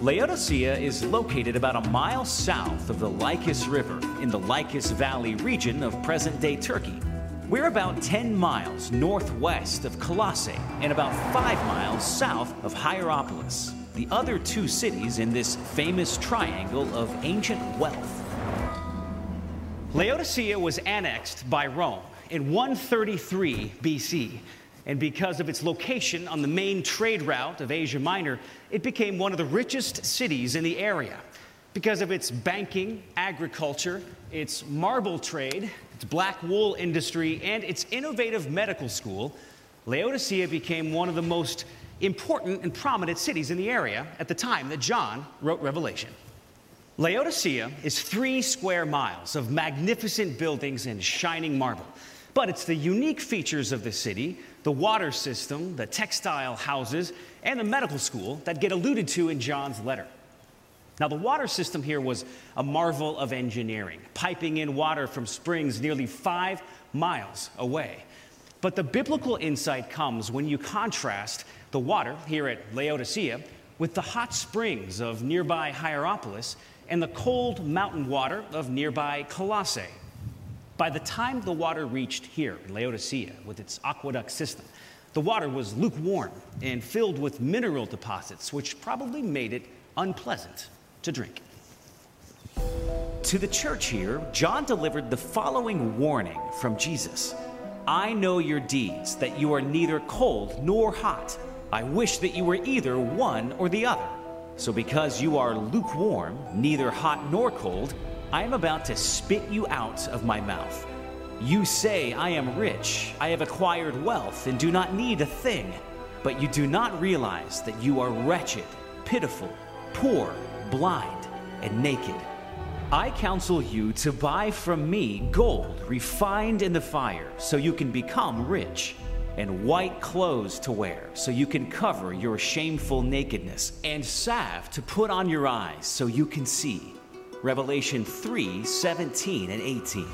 Laodicea is located about a mile south of the Lycus River in the Lycus Valley region of present day Turkey. We're about 10 miles northwest of Colossae and about 5 miles south of Hierapolis, the other two cities in this famous triangle of ancient wealth. Laodicea was annexed by Rome in 133 BC and because of its location on the main trade route of Asia Minor, it became one of the richest cities in the area. Because of its banking, agriculture, its marble trade, its black wool industry, and its innovative medical school, Laodicea became one of the most important and prominent cities in the area at the time that John wrote Revelation. Laodicea is three square miles of magnificent buildings and shining marble. But it's the unique features of the city, the water system, the textile houses, and the medical school that get alluded to in John's letter. Now, the water system here was a marvel of engineering, piping in water from springs nearly five miles away. But the biblical insight comes when you contrast the water here at Laodicea with the hot springs of nearby Hierapolis and the cold mountain water of nearby Colossae. By the time the water reached here in Laodicea with its aqueduct system, the water was lukewarm and filled with mineral deposits, which probably made it unpleasant to drink. To the church here, John delivered the following warning from Jesus I know your deeds, that you are neither cold nor hot. I wish that you were either one or the other. So, because you are lukewarm, neither hot nor cold, I am about to spit you out of my mouth. You say, I am rich, I have acquired wealth, and do not need a thing. But you do not realize that you are wretched, pitiful, poor, blind, and naked. I counsel you to buy from me gold refined in the fire, so you can become rich, and white clothes to wear, so you can cover your shameful nakedness, and salve to put on your eyes, so you can see. Revelation 3 17 and 18.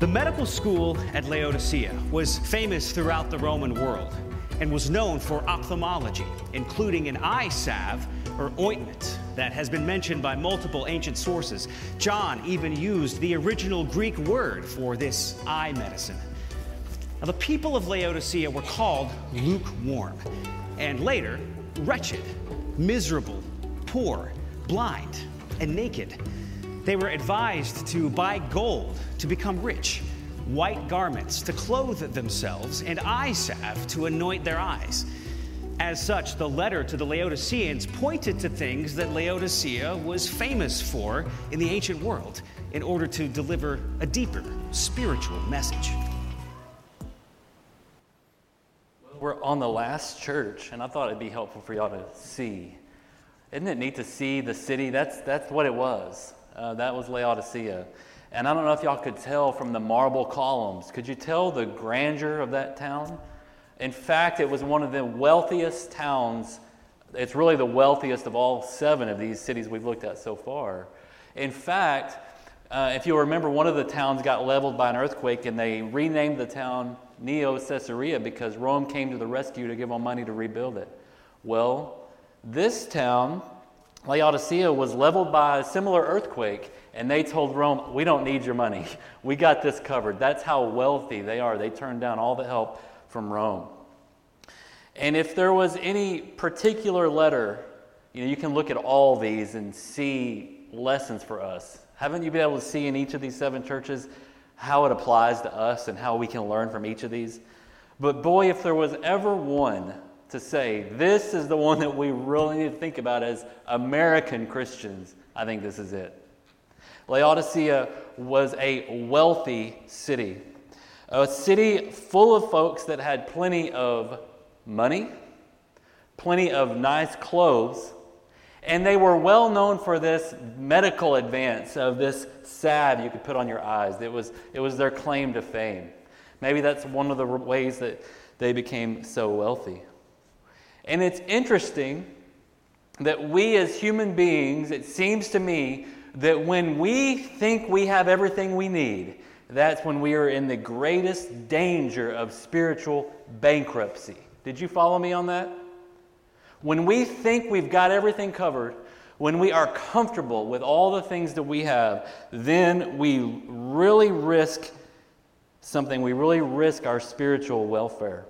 The medical school at Laodicea was famous throughout the Roman world and was known for ophthalmology, including an eye salve or ointment that has been mentioned by multiple ancient sources. John even used the original Greek word for this eye medicine. Now, the people of Laodicea were called lukewarm, and later, wretched miserable, poor, blind, and naked. They were advised to buy gold to become rich, white garments to clothe themselves, and eye salve to anoint their eyes. As such, the letter to the Laodiceans pointed to things that Laodicea was famous for in the ancient world in order to deliver a deeper spiritual message. We're on the last church, and I thought it'd be helpful for y'all to see. Isn't it neat to see the city? That's, that's what it was. Uh, that was Laodicea. And I don't know if y'all could tell from the marble columns. Could you tell the grandeur of that town? In fact, it was one of the wealthiest towns. It's really the wealthiest of all seven of these cities we've looked at so far. In fact, uh, if you'll remember, one of the towns got leveled by an earthquake, and they renamed the town Neo Caesarea because Rome came to the rescue to give them money to rebuild it. Well, this town, Laodicea, was leveled by a similar earthquake, and they told Rome, We don't need your money. We got this covered. That's how wealthy they are. They turned down all the help from Rome. And if there was any particular letter, you know, you can look at all these and see lessons for us. Haven't you been able to see in each of these seven churches how it applies to us and how we can learn from each of these. But boy, if there was ever one to say, this is the one that we really need to think about as American Christians, I think this is it. Laodicea was a wealthy city, a city full of folks that had plenty of money, plenty of nice clothes, and they were well known for this medical advance of this salve you could put on your eyes. It was, it was their claim to fame. Maybe that's one of the ways that they became so wealthy. And it's interesting that we as human beings, it seems to me that when we think we have everything we need, that's when we are in the greatest danger of spiritual bankruptcy. Did you follow me on that? When we think we've got everything covered, when we are comfortable with all the things that we have, then we really risk something. We really risk our spiritual welfare.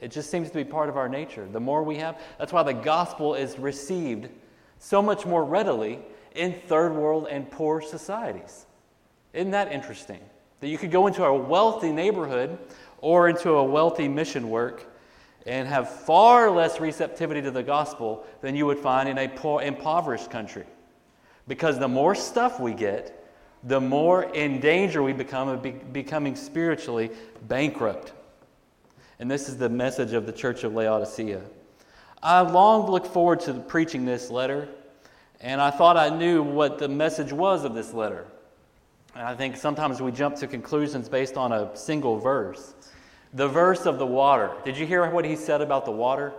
It just seems to be part of our nature. The more we have, that's why the gospel is received so much more readily in third world and poor societies. Isn't that interesting? That you could go into a wealthy neighborhood or into a wealthy mission work and have far less receptivity to the gospel than you would find in a poor, impoverished country. Because the more stuff we get, the more in danger we become of be- becoming spiritually bankrupt. And this is the message of the church of Laodicea. I long looked forward to preaching this letter, and I thought I knew what the message was of this letter. And I think sometimes we jump to conclusions based on a single verse. The verse of the water. Did you hear what he said about the water?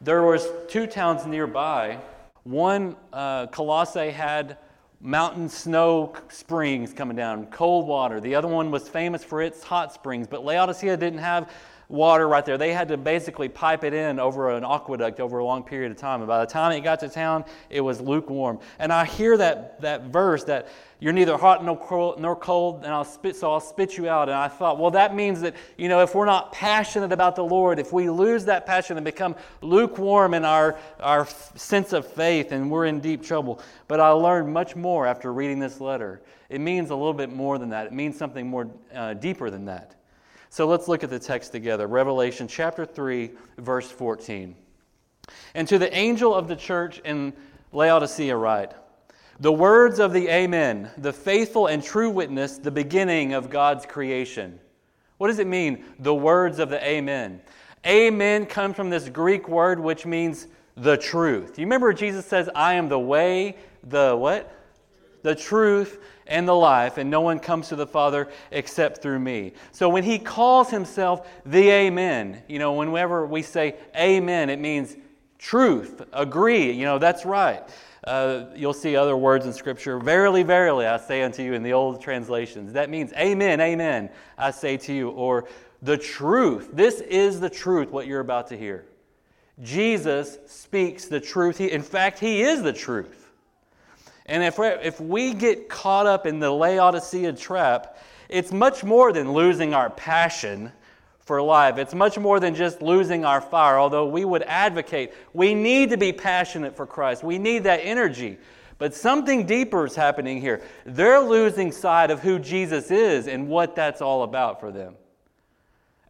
There was two towns nearby. One, uh, Colossae, had mountain snow springs coming down, cold water. The other one was famous for its hot springs, but Laodicea didn't have water right there. They had to basically pipe it in over an aqueduct over a long period of time. And by the time it got to town, it was lukewarm. And I hear that, that verse that you're neither hot nor cold, and I'll spit, so I'll spit you out. And I thought, well, that means that, you know, if we're not passionate about the Lord, if we lose that passion and become lukewarm in our, our sense of faith, and we're in deep trouble. But I learned much more after reading this letter. It means a little bit more than that, it means something more uh, deeper than that. So let's look at the text together. Revelation chapter 3, verse 14. And to the angel of the church in Laodicea, write The words of the Amen, the faithful and true witness, the beginning of God's creation. What does it mean, the words of the Amen? Amen comes from this Greek word which means the truth. You remember Jesus says, I am the way, the what? The truth, and the life, and no one comes to the Father except through me. So when he calls himself the Amen, you know, whenever we say Amen, it means truth, agree, you know, that's right. Uh, you'll see other words in Scripture. Verily, verily, I say unto you in the old translations. That means, Amen, Amen, I say to you. Or the truth. This is the truth, what you're about to hear. Jesus speaks the truth. He, in fact, He is the truth. And if, if we get caught up in the Laodicea trap, it's much more than losing our passion for life. It's much more than just losing our fire, although we would advocate we need to be passionate for Christ. We need that energy. But something deeper is happening here. They're losing sight of who Jesus is and what that's all about for them.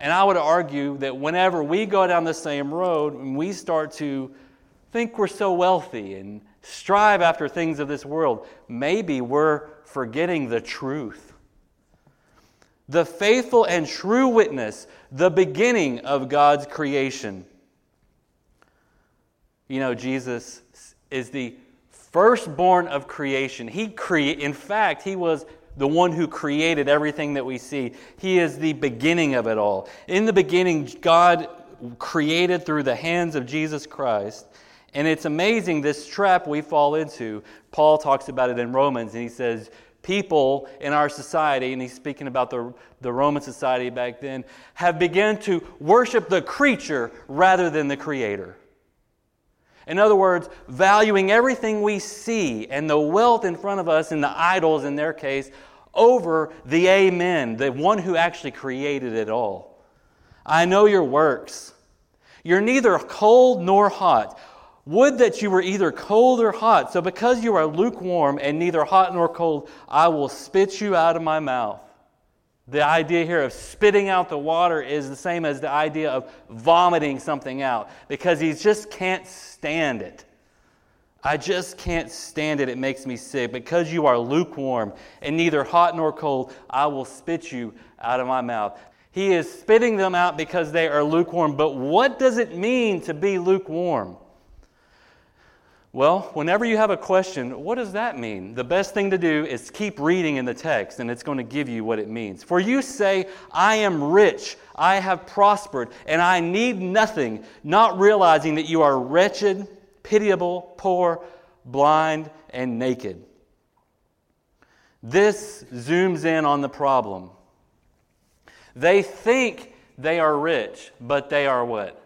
And I would argue that whenever we go down the same road and we start to think we're so wealthy and strive after things of this world, maybe we're forgetting the truth. The faithful and true witness, the beginning of God's creation. You know, Jesus is the firstborn of creation. He cre- in fact, he was the one who created everything that we see. He is the beginning of it all. In the beginning, God created through the hands of Jesus Christ and it's amazing this trap we fall into. Paul talks about it in Romans, and he says, People in our society, and he's speaking about the, the Roman society back then, have begun to worship the creature rather than the creator. In other words, valuing everything we see and the wealth in front of us and the idols in their case over the Amen, the one who actually created it all. I know your works. You're neither cold nor hot. Would that you were either cold or hot. So, because you are lukewarm and neither hot nor cold, I will spit you out of my mouth. The idea here of spitting out the water is the same as the idea of vomiting something out because he just can't stand it. I just can't stand it. It makes me sick. Because you are lukewarm and neither hot nor cold, I will spit you out of my mouth. He is spitting them out because they are lukewarm. But what does it mean to be lukewarm? Well, whenever you have a question, what does that mean? The best thing to do is keep reading in the text, and it's going to give you what it means. For you say, I am rich, I have prospered, and I need nothing, not realizing that you are wretched, pitiable, poor, blind, and naked. This zooms in on the problem. They think they are rich, but they are what?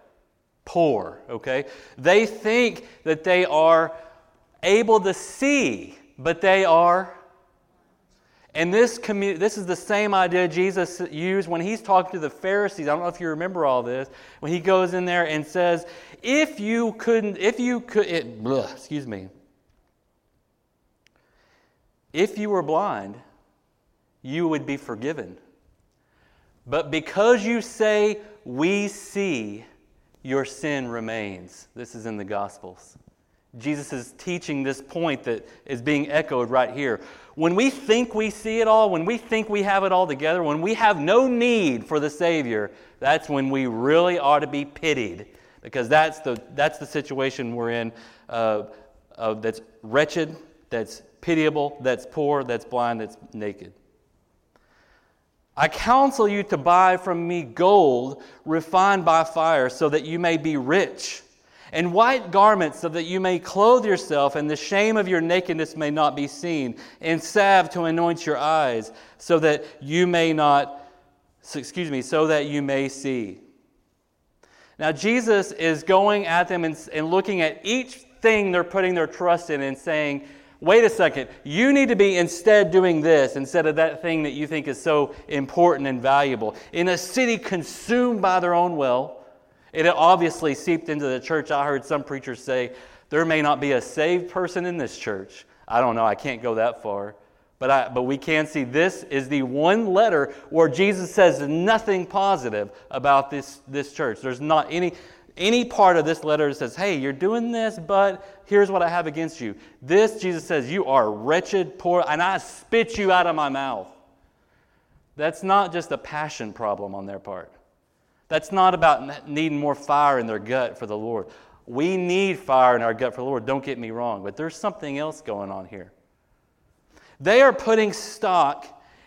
Poor, okay? They think that they are able to see, but they are. And this, commu- this is the same idea Jesus used when he's talking to the Pharisees. I don't know if you remember all this. When he goes in there and says, if you couldn't, if you could, it, bleh, excuse me, if you were blind, you would be forgiven. But because you say, we see, your sin remains. This is in the Gospels. Jesus is teaching this point that is being echoed right here. When we think we see it all, when we think we have it all together, when we have no need for the Savior, that's when we really ought to be pitied because that's the, that's the situation we're in uh, uh, that's wretched, that's pitiable, that's poor, that's blind, that's naked. I counsel you to buy from me gold refined by fire, so that you may be rich, and white garments, so that you may clothe yourself, and the shame of your nakedness may not be seen, and salve to anoint your eyes, so that you may not, excuse me, so that you may see. Now, Jesus is going at them and, and looking at each thing they're putting their trust in and saying, wait a second, you need to be instead doing this instead of that thing that you think is so important and valuable. In a city consumed by their own will, it obviously seeped into the church. I heard some preachers say, there may not be a saved person in this church. I don't know, I can't go that far. But, I, but we can see this is the one letter where Jesus says nothing positive about this, this church. There's not any, any part of this letter that says, hey, you're doing this, but here's what I have against you. This, Jesus says, you are wretched, poor, and I spit you out of my mouth. That's not just a passion problem on their part. That's not about needing more fire in their gut for the Lord. We need fire in our gut for the Lord, don't get me wrong, but there's something else going on here. They are putting stock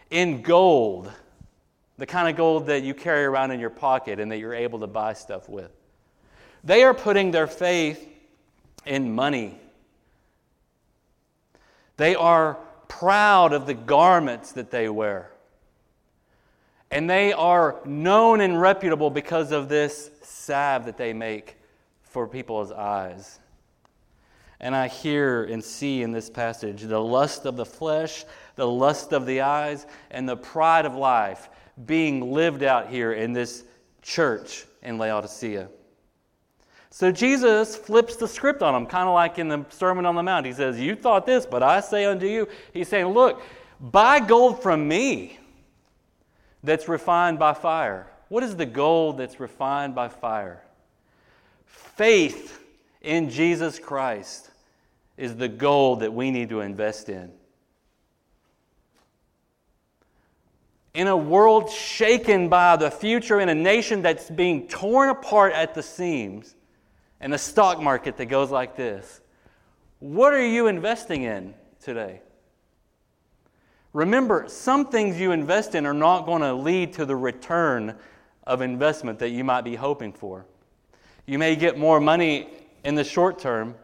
in gold, the kind of gold that you carry around in your pocket and that you're able to buy stuff with. They are putting their faith in money. They are proud of the garments that they wear. And they are known and reputable because of this salve that they make for people's eyes. And I hear and see in this passage the lust of the flesh, the lust of the eyes, and the pride of life being lived out here in this church in Laodicea. So Jesus flips the script on them, kind of like in the Sermon on the Mount. He says, You thought this, but I say unto you. He's saying, Look, buy gold from me that's refined by fire. What is the gold that's refined by fire? Faith in Jesus Christ is the gold that we need to invest in. In a world shaken by the future, in a nation that's being torn apart at the seams, and a stock market that goes like this. What are you investing in today? Remember, some things you invest in are not going to lead to the return of investment that you might be hoping for. You may get more money in the short term,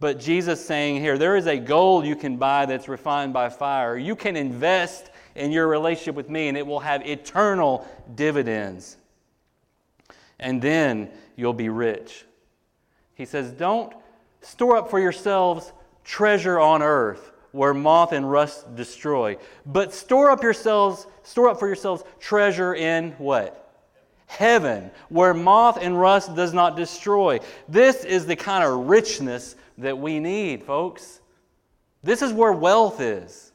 but Jesus saying here, there is a gold you can buy that's refined by fire. You can invest in your relationship with me, and it will have eternal dividends. And then you'll be rich. He says, Don't store up for yourselves treasure on earth where moth and rust destroy, but store up yourselves, store up for yourselves treasure in what? Heaven, where moth and rust does not destroy. This is the kind of richness that we need, folks. This is where wealth is.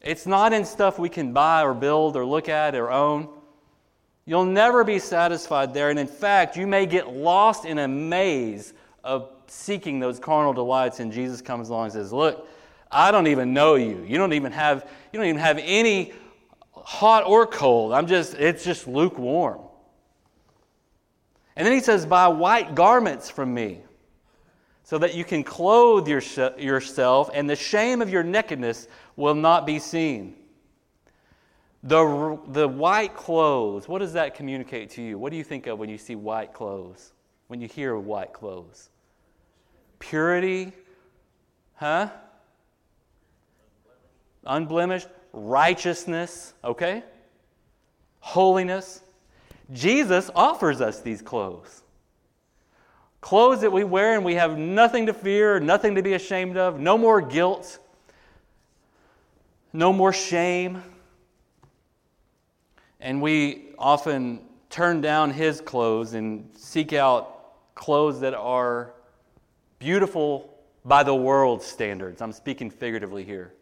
It's not in stuff we can buy or build or look at or own. You'll never be satisfied there. And in fact, you may get lost in a maze of seeking those carnal delights. And Jesus comes along and says, Look, I don't even know you. You don't even have, you don't even have any hot or cold. I'm just, it's just lukewarm. And then he says, Buy white garments from me so that you can clothe your, yourself, and the shame of your nakedness will not be seen. The, the white clothes, what does that communicate to you? What do you think of when you see white clothes? When you hear white clothes? Purity, huh? Unblemished, righteousness, okay? Holiness. Jesus offers us these clothes. Clothes that we wear and we have nothing to fear, nothing to be ashamed of, no more guilt, no more shame. And we often turn down His clothes and seek out clothes that are beautiful by the world's standards. I'm speaking figuratively here.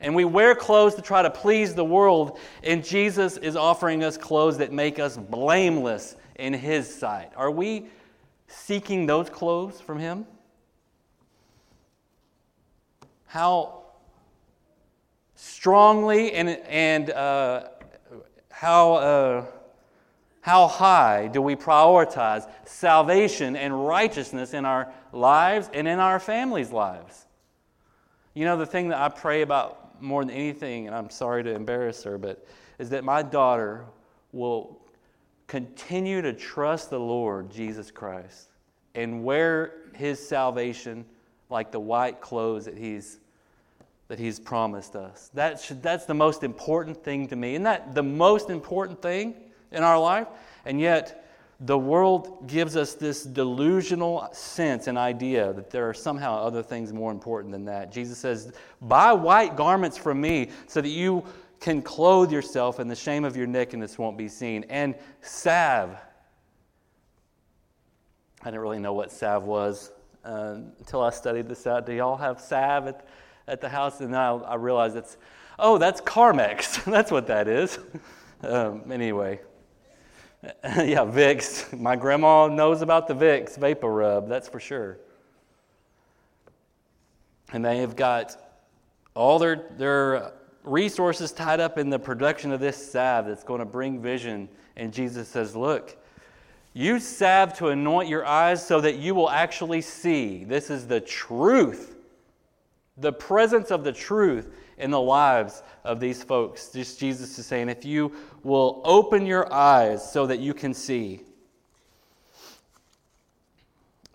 And we wear clothes to try to please the world, and Jesus is offering us clothes that make us blameless in His sight. Are we seeking those clothes from Him? How strongly and, and uh, how, uh, how high do we prioritize salvation and righteousness in our lives and in our families' lives? You know, the thing that I pray about more than anything, and I'm sorry to embarrass her, but is that my daughter will continue to trust the Lord Jesus Christ and wear his salvation like the white clothes that he's that he's promised us. That should, that's the most important thing to me. Isn't that the most important thing in our life? And yet, the world gives us this delusional sense and idea that there are somehow other things more important than that. Jesus says, Buy white garments from me so that you can clothe yourself and the shame of your nakedness won't be seen. And salve. I didn't really know what salve was uh, until I studied this out. Do y'all have salve at, at the house? And now I realized it's, oh, that's Carmex. that's what that is. um, anyway. yeah, Vicks. My grandma knows about the Vicks vapor rub, that's for sure. And they have got all their, their resources tied up in the production of this salve that's going to bring vision. And Jesus says, Look, use salve to anoint your eyes so that you will actually see. This is the truth, the presence of the truth in the lives of these folks. Just Jesus is saying, if you will open your eyes so that you can see.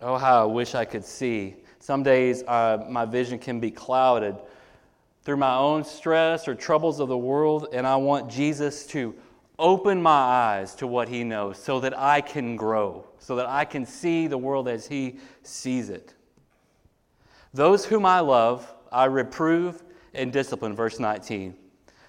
Oh, how I wish I could see. Some days uh, my vision can be clouded through my own stress or troubles of the world, and I want Jesus to open my eyes to what He knows so that I can grow, so that I can see the world as He sees it. Those whom I love, I reprove and discipline. Verse 19.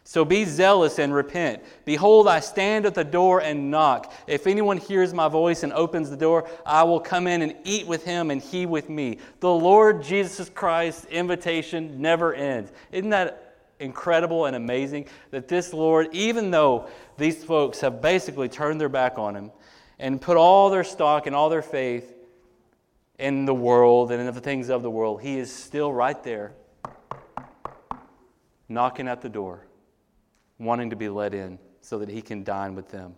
So be zealous and repent. Behold, I stand at the door and knock. If anyone hears my voice and opens the door, I will come in and eat with him and he with me. The Lord Jesus Christ's invitation never ends. Isn't that incredible and amazing that this Lord, even though these folks have basically turned their back on him and put all their stock and all their faith in the world and in the things of the world, he is still right there knocking at the door, wanting to be let in so that he can dine with them.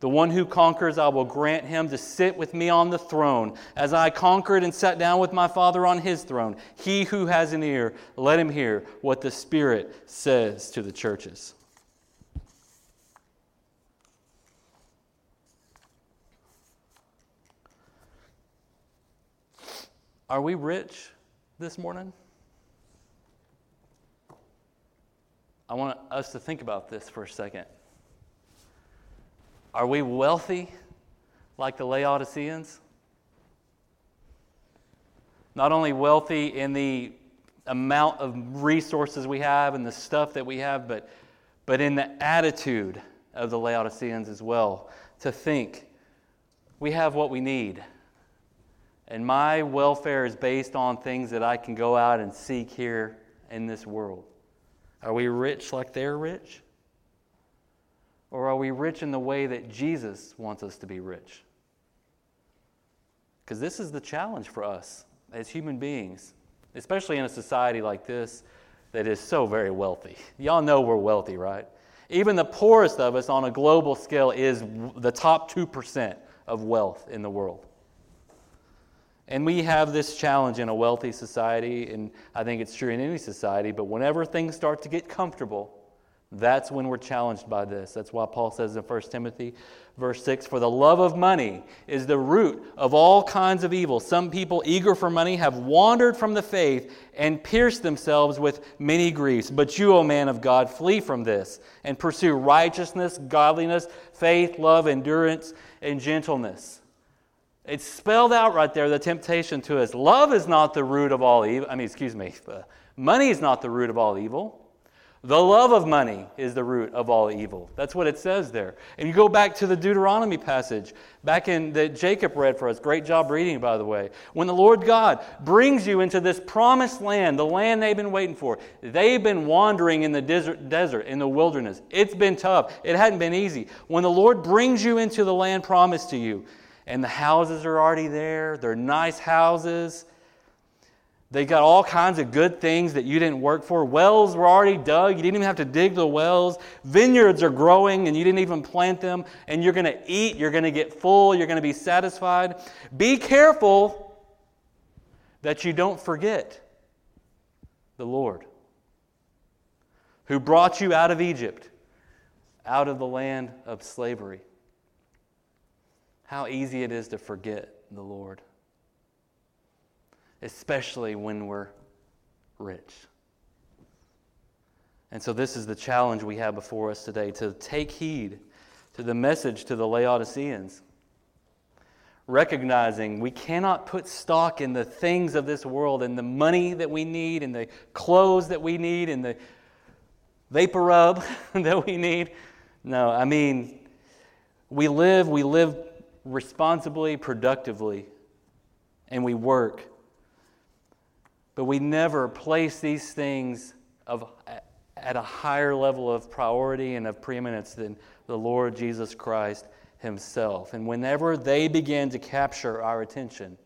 The one who conquers, I will grant him to sit with me on the throne, as I conquered and sat down with my Father on his throne. He who has an ear, let him hear what the Spirit says to the churches. Are we rich this morning? I want us to think about this for a second. Are we wealthy like the Laodiceans? Not only wealthy in the amount of resources we have and the stuff that we have, but, but in the attitude of the Laodiceans as well. To think we have what we need. And my welfare is based on things that I can go out and seek here in this world. Are we rich like they're rich? Or are we rich in the way that Jesus wants us to be rich? Because this is the challenge for us as human beings, especially in a society like this that is so very wealthy. Y'all know we're wealthy, right? Even the poorest of us on a global scale is the top 2% of wealth in the world. And we have this challenge in a wealthy society, and I think it's true in any society, but whenever things start to get comfortable, that's when we're challenged by this. That's why Paul says in 1 Timothy, verse 6 For the love of money is the root of all kinds of evil. Some people, eager for money, have wandered from the faith and pierced themselves with many griefs. But you, O man of God, flee from this and pursue righteousness, godliness, faith, love, endurance, and gentleness. It's spelled out right there, the temptation to us. Love is not the root of all evil. I mean, excuse me, money is not the root of all evil. The love of money is the root of all evil. That's what it says there. And you go back to the Deuteronomy passage, back in that Jacob read for us. Great job reading, by the way. When the Lord God brings you into this promised land, the land they've been waiting for, they've been wandering in the desert, desert, in the wilderness. It's been tough. It hadn't been easy. When the Lord brings you into the land promised to you, and the houses are already there, they're nice houses they got all kinds of good things that you didn't work for. Wells were already dug. You didn't even have to dig the wells. Vineyards are growing and you didn't even plant them. And you're going to eat. You're going to get full. You're going to be satisfied. Be careful that you don't forget the Lord who brought you out of Egypt, out of the land of slavery. How easy it is to forget the Lord especially when we're rich. And so, this is the challenge we have before us today to take heed to the message to the Laodiceans. Recognizing we cannot put stock in the things of this world and the money that we need and the clothes that we need and the vapor rub that we need. No, I mean, we live, we live responsibly, productively, and we work but we never place these things of, at a higher level of priority and of preeminence than the Lord Jesus Christ Himself. And whenever they begin to capture our attention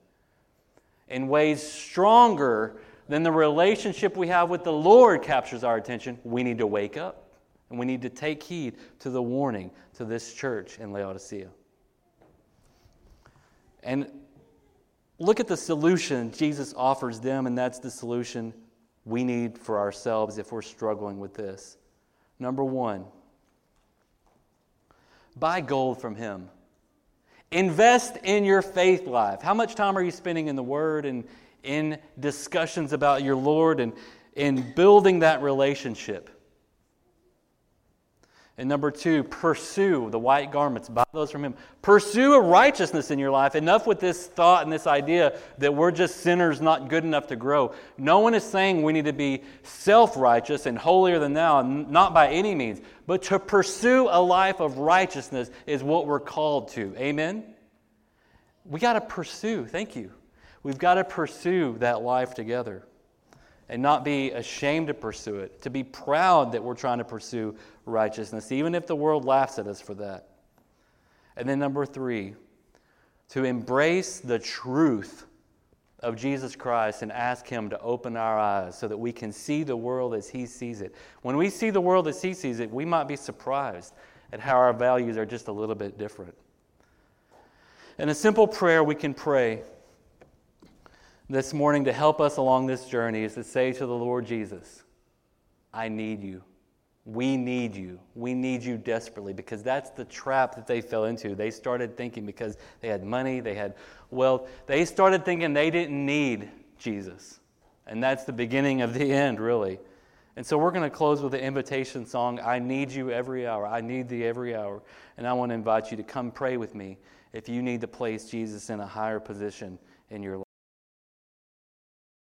in ways stronger than the relationship we have with the Lord captures our attention, we need to wake up and we need to take heed to the warning to this church in Laodicea. And look at the solution Jesus offers them, and that's the solution we need for ourselves if we're struggling with this. Number one, buy gold from Him. Invest in your faith life. How much time are you spending in the Word and in discussions about your Lord and in building that relationship? And number two, pursue the white garments. Buy those from Him. Pursue a righteousness in your life. Enough with this thought and this idea that we're just sinners not good enough to grow. No one is saying we need to be self righteous and holier than thou, not by any means. But to pursue a life of righteousness is what we're called to. Amen? We got to pursue. Thank you. We've got to pursue that life together and not be ashamed to pursue it, to be proud that we're trying to pursue righteousness, even if the world laughs at us for that. And then, number three, to embrace the truth of Jesus Christ and ask Him to open our eyes so that we can see the world as He sees it. When we see the world as He sees it, we might be surprised at how our values are just a little bit different. And a simple prayer we can pray this morning to help us along this journey is to say to the Lord Jesus, I need you. We need you. We need you desperately because that's the trap that they fell into. They started thinking because they had money, they had wealth, they started thinking they didn't need Jesus. And that's the beginning of the end, really. And so we're going to close with the invitation song I need you every hour. I need thee every hour. And I want to invite you to come pray with me if you need to place Jesus in a higher position in your life.